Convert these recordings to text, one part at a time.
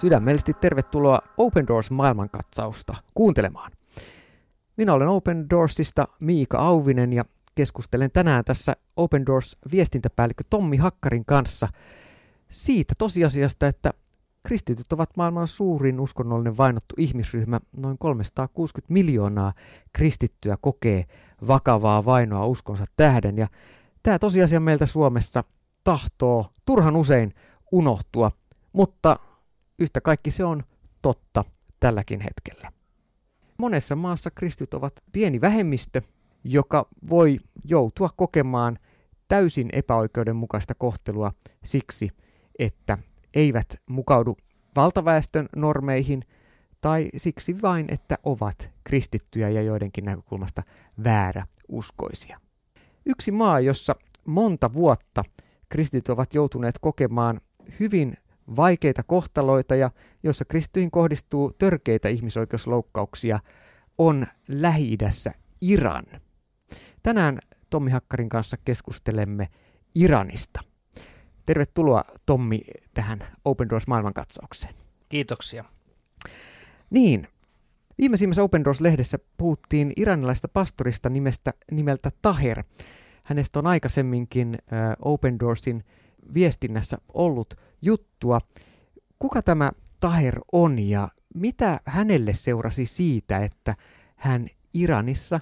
Sydämellisesti tervetuloa Open Doors maailmankatsausta kuuntelemaan. Minä olen Open Doorsista Miika Auvinen ja keskustelen tänään tässä Open Doors viestintäpäällikkö Tommi Hakkarin kanssa siitä tosiasiasta, että kristityt ovat maailman suurin uskonnollinen vainottu ihmisryhmä. Noin 360 miljoonaa kristittyä kokee vakavaa vainoa uskonsa tähden ja tämä tosiasia meiltä Suomessa tahtoo turhan usein unohtua, mutta yhtä kaikki se on totta tälläkin hetkellä. Monessa maassa kristit ovat pieni vähemmistö, joka voi joutua kokemaan täysin epäoikeudenmukaista kohtelua siksi, että eivät mukaudu valtaväestön normeihin tai siksi vain, että ovat kristittyjä ja joidenkin näkökulmasta väärä uskoisia. Yksi maa, jossa monta vuotta kristit ovat joutuneet kokemaan hyvin vaikeita kohtaloita ja jossa kristyihin kohdistuu törkeitä ihmisoikeusloukkauksia, on Lähi-idässä Iran. Tänään Tommi Hakkarin kanssa keskustelemme Iranista. Tervetuloa Tommi tähän Open Doors maailmankatsaukseen. Kiitoksia. Niin, viimeisimmässä Open Doors-lehdessä puhuttiin iranilaista pastorista nimestä, nimeltä Taher. Hänestä on aikaisemminkin äh, Open Doorsin viestinnässä ollut juttua. Kuka tämä Taher on ja mitä hänelle seurasi siitä, että hän Iranissa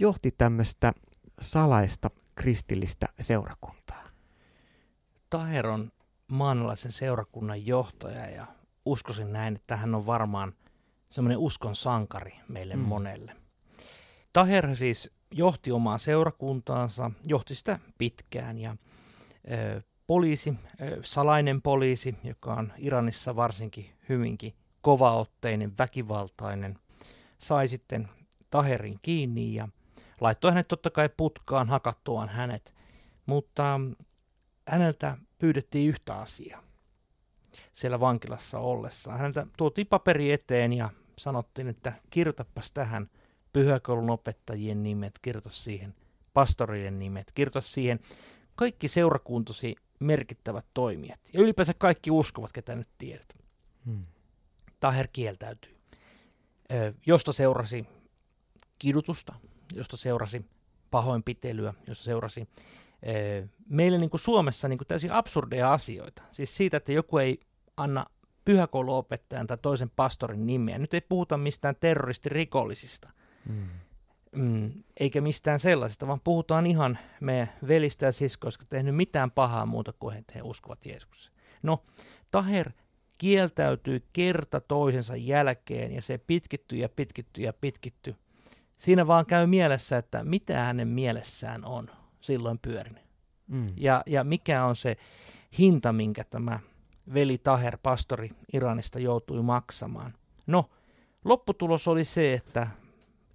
johti tämmöistä salaista kristillistä seurakuntaa? Taher on maanalaisen seurakunnan johtaja ja uskoisin näin, että hän on varmaan semmoinen uskon sankari meille mm. monelle. Taher siis johti omaa seurakuntaansa, johti sitä pitkään ja ö, poliisi, salainen poliisi, joka on Iranissa varsinkin hyvinkin kovaotteinen, väkivaltainen, sai sitten Taherin kiinni ja laittoi hänet totta kai putkaan hakattuaan hänet, mutta häneltä pyydettiin yhtä asiaa siellä vankilassa ollessa. Häneltä tuotiin paperi eteen ja sanottiin, että kirjoitapas tähän pyhäkoulun opettajien nimet, kirjoita siihen pastorien nimet, kirjoita siihen kaikki seurakuntosi merkittävät toimijat ja ylipäänsä kaikki uskovat, ketä nyt tiedät. Hmm. Taher kieltäytyi, josta seurasi kidutusta, josta seurasi pahoinpitelyä, josta seurasi meille niin kuin Suomessa niin kuin täysin absurdeja asioita. Siis siitä, että joku ei anna pyhäkouluopettajan tai toisen pastorin nimeä. Nyt ei puhuta mistään terroristirikollisista, mm. Mm, eikä mistään sellaisista, vaan puhutaan ihan meidän velistä ja siskoista, jotka tehnyt mitään pahaa muuta kuin he uskovat Jeesukseen. No, Taher kieltäytyy kerta toisensa jälkeen ja se pitkittyy ja pitkittyy ja pitkittyy. Siinä vaan käy mielessä, että mitä hänen mielessään on silloin pyörinyt. Mm. Ja, ja mikä on se hinta, minkä tämä veli Taher, pastori Iranista, joutui maksamaan. No, lopputulos oli se, että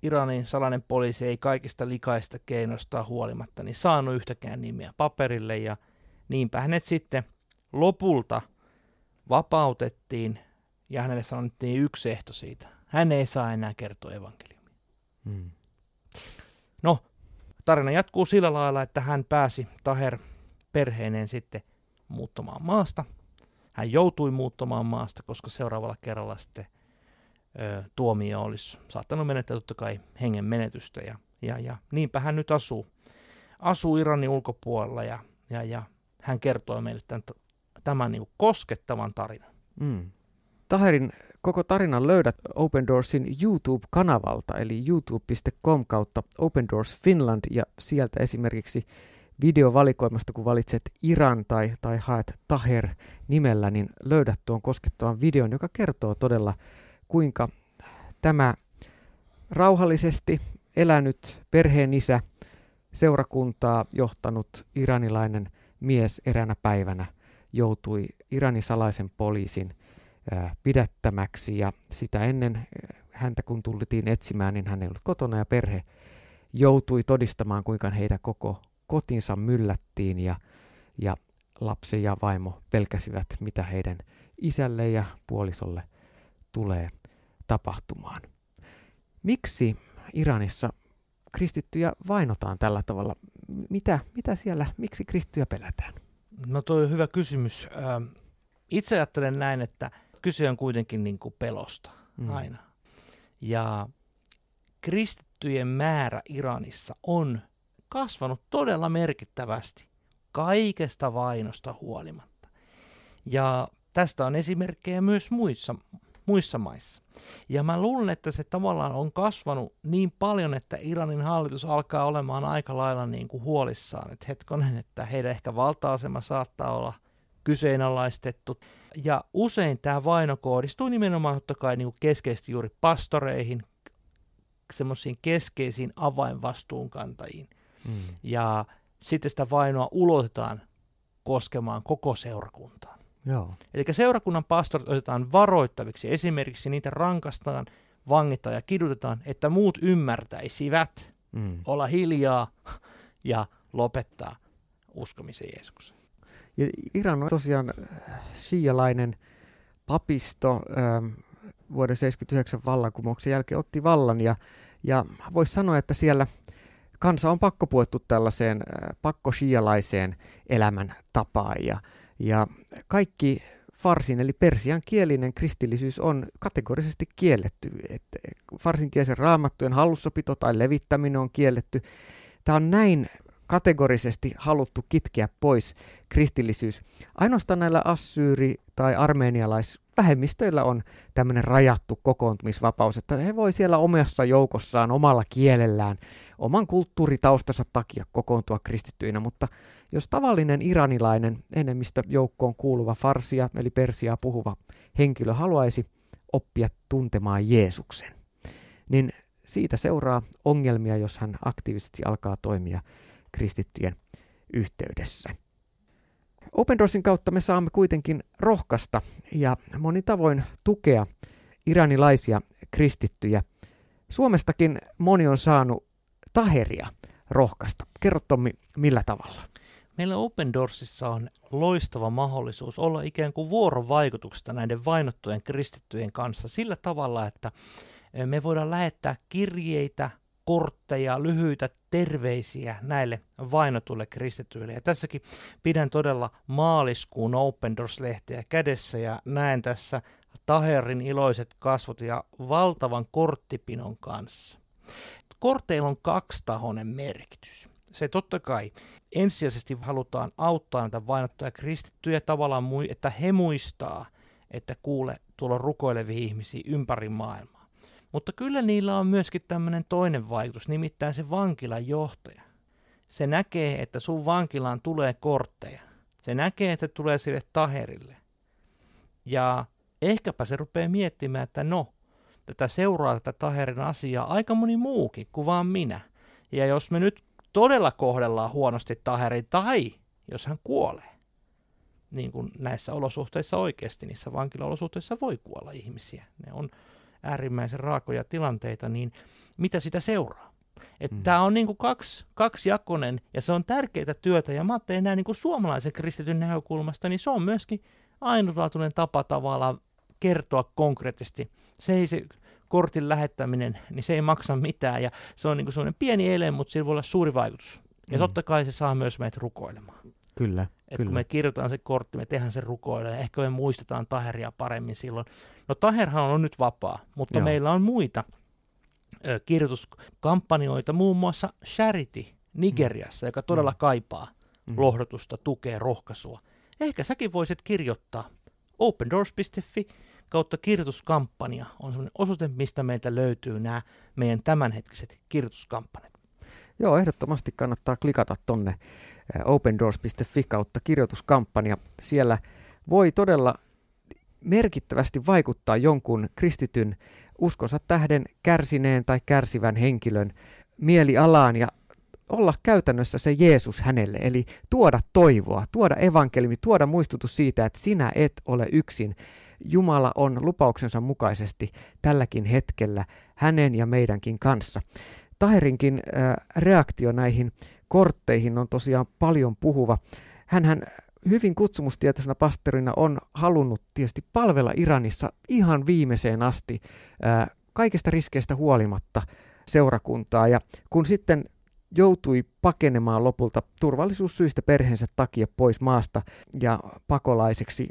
Iranin salainen poliisi ei kaikista likaista keinoista huolimatta niin saanut yhtäkään nimeä paperille ja niinpä hänet sitten lopulta vapautettiin ja hänelle sanottiin yksi ehto siitä. Hän ei saa enää kertoa evankeliumia. Hmm. No, tarina jatkuu sillä lailla, että hän pääsi Taher perheineen sitten muuttamaan maasta. Hän joutui muuttamaan maasta, koska seuraavalla kerralla sitten tuomio olisi saattanut menettää totta kai hengen menetystä. Ja, ja, ja niinpä hän nyt asuu, asuu Iranin ulkopuolella ja, ja, ja hän kertoi meille tämän, tämän niin koskettavan tarinan. Mm. Taherin koko tarinan löydät Open Doorsin YouTube-kanavalta, eli youtube.com kautta Open Doors Finland, ja sieltä esimerkiksi videovalikoimasta, kun valitset Iran tai, tai haet Taher nimellä, niin löydät tuon koskettavan videon, joka kertoo todella, kuinka tämä rauhallisesti elänyt perheen isä, seurakuntaa johtanut iranilainen mies eräänä päivänä joutui Iranin salaisen poliisin pidättämäksi ja sitä ennen häntä kun tultiin etsimään, niin hän ei ollut kotona ja perhe joutui todistamaan, kuinka heitä koko kotinsa myllättiin ja, ja lapsi ja vaimo pelkäsivät, mitä heidän isälle ja puolisolle tulee tapahtumaan. Miksi Iranissa kristittyjä vainotaan tällä tavalla? Mitä, mitä siellä, miksi kristittyjä pelätään? No toi on hyvä kysymys. Itse ajattelen näin, että kyse on kuitenkin niin kuin pelosta mm. aina. Ja kristittyjen määrä Iranissa on kasvanut todella merkittävästi kaikesta vainosta huolimatta. Ja tästä on esimerkkejä myös muissa, muissa maissa. Ja mä luulen, että se tavallaan on kasvanut niin paljon, että Iranin hallitus alkaa olemaan aika lailla niin kuin huolissaan. Että hetkonen, että heidän ehkä valta-asema saattaa olla kyseenalaistettu. Ja usein tämä vaino kohdistuu nimenomaan totta kai niin kuin keskeisesti juuri pastoreihin, semmoisiin keskeisiin avainvastuunkantajiin. Mm. Ja sitten sitä vainoa ulotetaan koskemaan koko seurakuntaa. Joo. Eli seurakunnan pastorit otetaan varoittaviksi. Esimerkiksi niitä rankastaan, vangitaan ja kidutetaan, että muut ymmärtäisivät mm. olla hiljaa ja lopettaa uskomisen Jeesukseen. Ja Iran on tosiaan shialainen papisto ähm, vuoden 79 vallankumouksen jälkeen otti vallan ja, ja voisi sanoa, että siellä kansa on pakkopuettu tällaiseen äh, pakkoshialaiseen elämäntapaan ja, ja kaikki farsin eli persian kielinen kristillisyys on kategorisesti kielletty. että farsinkielisen raamattujen hallussapito tai levittäminen on kielletty. Tämä on näin kategorisesti haluttu kitkeä pois kristillisyys. Ainoastaan näillä assyyri- tai armeenialaisvähemmistöillä on tämmöinen rajattu kokoontumisvapaus, että he voi siellä omassa joukossaan, omalla kielellään, oman kulttuuritaustansa takia kokoontua kristittyinä, mutta jos tavallinen iranilainen enemmistöjoukkoon kuuluva farsia eli persiaa puhuva henkilö haluaisi oppia tuntemaan Jeesuksen, niin siitä seuraa ongelmia, jos hän aktiivisesti alkaa toimia kristittyjen yhteydessä. Open Doorsin kautta me saamme kuitenkin rohkaista ja monin tavoin tukea iranilaisia kristittyjä. Suomestakin moni on saanut taheria rohkaista. Kerro Tommi, millä tavalla? Meillä Open Doorsissa on loistava mahdollisuus olla ikään kuin vuorovaikutuksesta näiden vainottujen kristittyjen kanssa sillä tavalla, että me voidaan lähettää kirjeitä, kortteja, lyhyitä terveisiä näille vainotuille kristityille. Ja tässäkin pidän todella maaliskuun Open Doors-lehteä kädessä ja näen tässä Taherin iloiset kasvot ja valtavan korttipinon kanssa. Korteilla on kaksitahoinen merkitys. Se totta kai ensisijaisesti halutaan auttaa näitä vainottuja kristittyjä tavallaan, että he muistaa, että kuule, tuolla on rukoilevia ihmisiä ympäri maailmaa. Mutta kyllä niillä on myöskin tämmöinen toinen vaikutus, nimittäin se vankilan johtaja. Se näkee, että sun vankilaan tulee kortteja. Se näkee, että tulee sille taherille. Ja ehkäpä se rupeaa miettimään, että no, tätä seuraa tätä taherin asiaa aika moni muukin kuin vaan minä. Ja jos me nyt todella kohdellaan huonosti taherin tai jos hän kuolee, niin kuin näissä olosuhteissa oikeasti, niissä vankilaolosuhteissa voi kuolla ihmisiä. Ne on äärimmäisen raakoja tilanteita, niin mitä sitä seuraa? Että mm. Tämä on niin kuin kaksi, kaksijakonen ja se on tärkeää työtä ja mä ajattelen näin niin kuin suomalaisen kristityn näkökulmasta, niin se on myöskin ainutlaatuinen tapa tavallaan kertoa konkreettisesti. Se ei se kortin lähettäminen, niin se ei maksa mitään ja se on niin kuin sellainen pieni ele, mutta sillä voi olla suuri vaikutus. Ja mm. totta kai se saa myös meitä rukoilemaan. Kyllä. Et kyllä. kun me kirjoitetaan se kortti, me tehdään se rukoille, ehkä me muistetaan Taheria paremmin silloin. No Taherhan on nyt vapaa, mutta Joo. meillä on muita ö, kirjoituskampanjoita, muun muassa Charity Nigeriassa, mm. joka todella mm. kaipaa mm. lohdutusta, tukea, rohkaisua. Ehkä säkin voisit kirjoittaa opendoors.fi kautta kirjoituskampanja on sellainen osoite, mistä meiltä löytyy nämä meidän tämänhetkiset kirjoituskampanjat. Joo, ehdottomasti kannattaa klikata tonne opendoors.fi kautta kirjoituskampanja. Siellä voi todella merkittävästi vaikuttaa jonkun kristityn uskonsa tähden kärsineen tai kärsivän henkilön mielialaan ja olla käytännössä se Jeesus hänelle, eli tuoda toivoa, tuoda evankeliumi, tuoda muistutus siitä, että sinä et ole yksin. Jumala on lupauksensa mukaisesti tälläkin hetkellä hänen ja meidänkin kanssa. Taherinkin äh, reaktio näihin kortteihin on tosiaan paljon puhuva. Hänhän hyvin kutsumustietoisena pastorina on halunnut tietysti palvella Iranissa ihan viimeiseen asti äh, kaikista riskeistä huolimatta seurakuntaa. Ja kun sitten joutui pakenemaan lopulta turvallisuussyistä perheensä takia pois maasta ja pakolaiseksi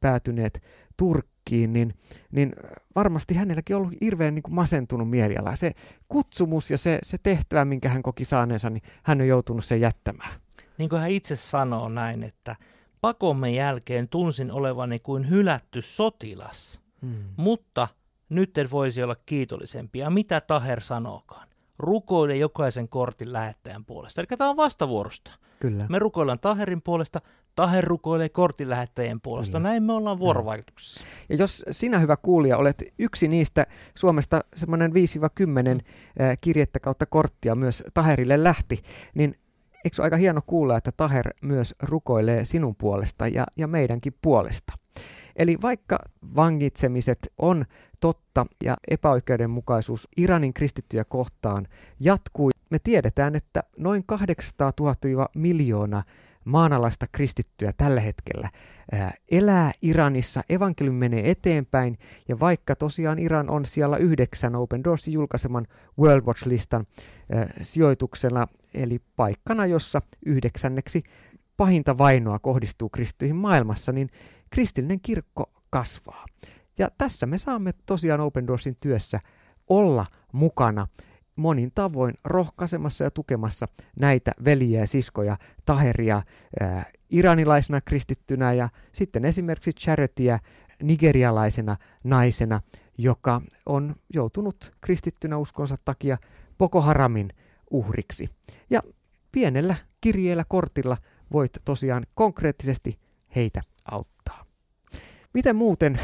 päätyneet Turkkiin, niin, niin varmasti hänelläkin on ollut hirveän niin kuin masentunut mieliala. Se kutsumus ja se, se tehtävä, minkä hän koki saaneensa, niin hän on joutunut sen jättämään. Niin kuin hän itse sanoo näin, että pakomme jälkeen tunsin olevani kuin hylätty sotilas, hmm. mutta nyt en voisi olla kiitollisempi. Ja mitä Taher sanookaan? Rukoile jokaisen kortin lähettäjän puolesta. Eli tämä on vastavuorosta. Kyllä. Me rukoillaan Taherin puolesta, Taher rukoilee kortin lähettäjien puolesta. Kyllä. Näin me ollaan vuorovaikutuksessa. Ja jos sinä, hyvä kuulija, olet yksi niistä Suomesta semmoinen 5-10 mm. kirjettä kautta korttia myös Taherille lähti, niin eikö aika hieno kuulla, että Taher myös rukoilee sinun puolesta ja, ja meidänkin puolesta. Eli vaikka vangitsemiset on totta ja epäoikeudenmukaisuus Iranin kristittyjä kohtaan jatkuu, me tiedetään, että noin 800 000 miljoonaa maanalaista kristittyä tällä hetkellä ää, elää Iranissa, evankeliumi menee eteenpäin, ja vaikka tosiaan Iran on siellä yhdeksän Open Doorsin julkaiseman World Watch-listan sijoituksena, eli paikkana, jossa yhdeksänneksi pahinta vainoa kohdistuu kristittyihin maailmassa, niin kristillinen kirkko kasvaa. Ja tässä me saamme tosiaan Open Doorsin työssä olla mukana monin tavoin rohkaisemassa ja tukemassa näitä veljiä ja siskoja, Taheria ää, iranilaisena kristittynä ja sitten esimerkiksi Charityä nigerialaisena naisena, joka on joutunut kristittynä uskonsa takia Boko Haramin uhriksi. Ja pienellä kirjeellä kortilla voit tosiaan konkreettisesti heitä auttaa. Miten muuten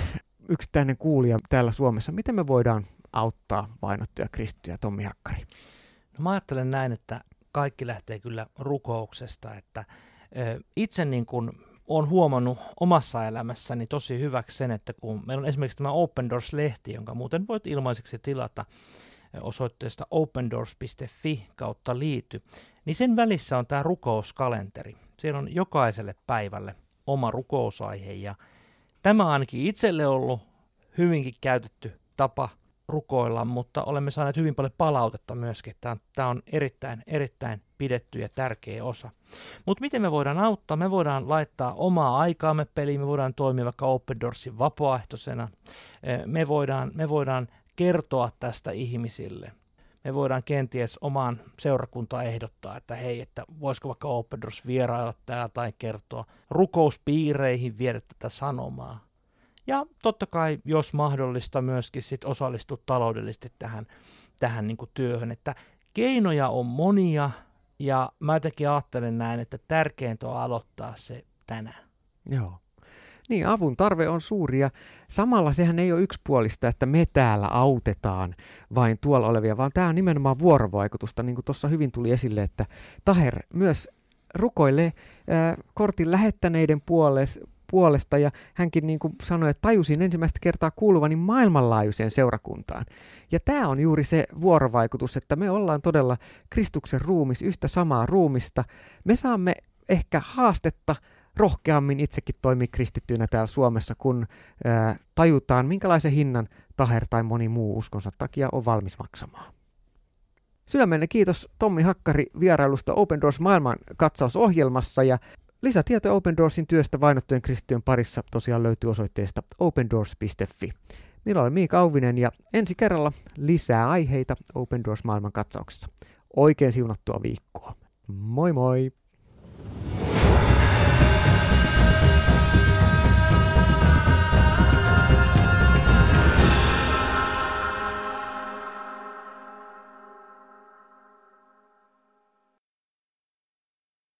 yksittäinen kuulija täällä Suomessa, miten me voidaan auttaa vainottuja kristittyjä, Tommi Hakkari? No mä ajattelen näin, että kaikki lähtee kyllä rukouksesta, että itse niin kuin olen huomannut omassa elämässäni tosi hyväksi sen, että kun meillä on esimerkiksi tämä Open Doors-lehti, jonka muuten voit ilmaiseksi tilata osoitteesta opendoors.fi kautta liity, niin sen välissä on tämä rukouskalenteri. Siellä on jokaiselle päivälle oma rukousaihe ja tämä ainakin itselle ollut hyvinkin käytetty tapa rukoilla, mutta olemme saaneet hyvin paljon palautetta myöskin. Tämä on, tämä on erittäin, erittäin pidetty ja tärkeä osa. Mutta miten me voidaan auttaa? Me voidaan laittaa omaa aikaamme peliin, me voidaan toimia vaikka Open Doorsin vapaaehtoisena, me voidaan, me voidaan kertoa tästä ihmisille. Me voidaan kenties omaan seurakuntaan ehdottaa, että hei, että voisiko vaikka Open Doors vierailla täällä tai kertoa rukouspiireihin viedä tätä sanomaa. Ja totta kai, jos mahdollista, myöskin sit osallistua taloudellisesti tähän, tähän niin työhön. Että keinoja on monia, ja mä jotenkin ajattelen näin, että tärkeintä on aloittaa se tänään. Joo. Niin, avun tarve on suuri ja samalla sehän ei ole yksipuolista, että me täällä autetaan vain tuolla olevia, vaan tämä on nimenomaan vuorovaikutusta, niin kuin tuossa hyvin tuli esille, että Taher myös rukoilee äh, kortin lähettäneiden puolesta, puolesta ja hänkin niin kuin sanoi, että tajusin ensimmäistä kertaa kuuluvani maailmanlaajuiseen seurakuntaan. Ja tämä on juuri se vuorovaikutus, että me ollaan todella Kristuksen ruumis, yhtä samaa ruumista. Me saamme ehkä haastetta rohkeammin itsekin toimia kristittyinä täällä Suomessa, kun ää, tajutaan, minkälaisen hinnan Taher tai moni muu uskonsa takia on valmis maksamaan. Sydämenne kiitos Tommi Hakkari vierailusta Open Doors maailman katsausohjelmassa ja lisätietoja Open Doorsin työstä vainottujen kristittyjen parissa tosiaan löytyy osoitteesta opendoors.fi. Minä olen Miika Auvinen ja ensi kerralla lisää aiheita Open Doors maailman katsauksessa. Oikein siunattua viikkoa. Moi moi! Thank you.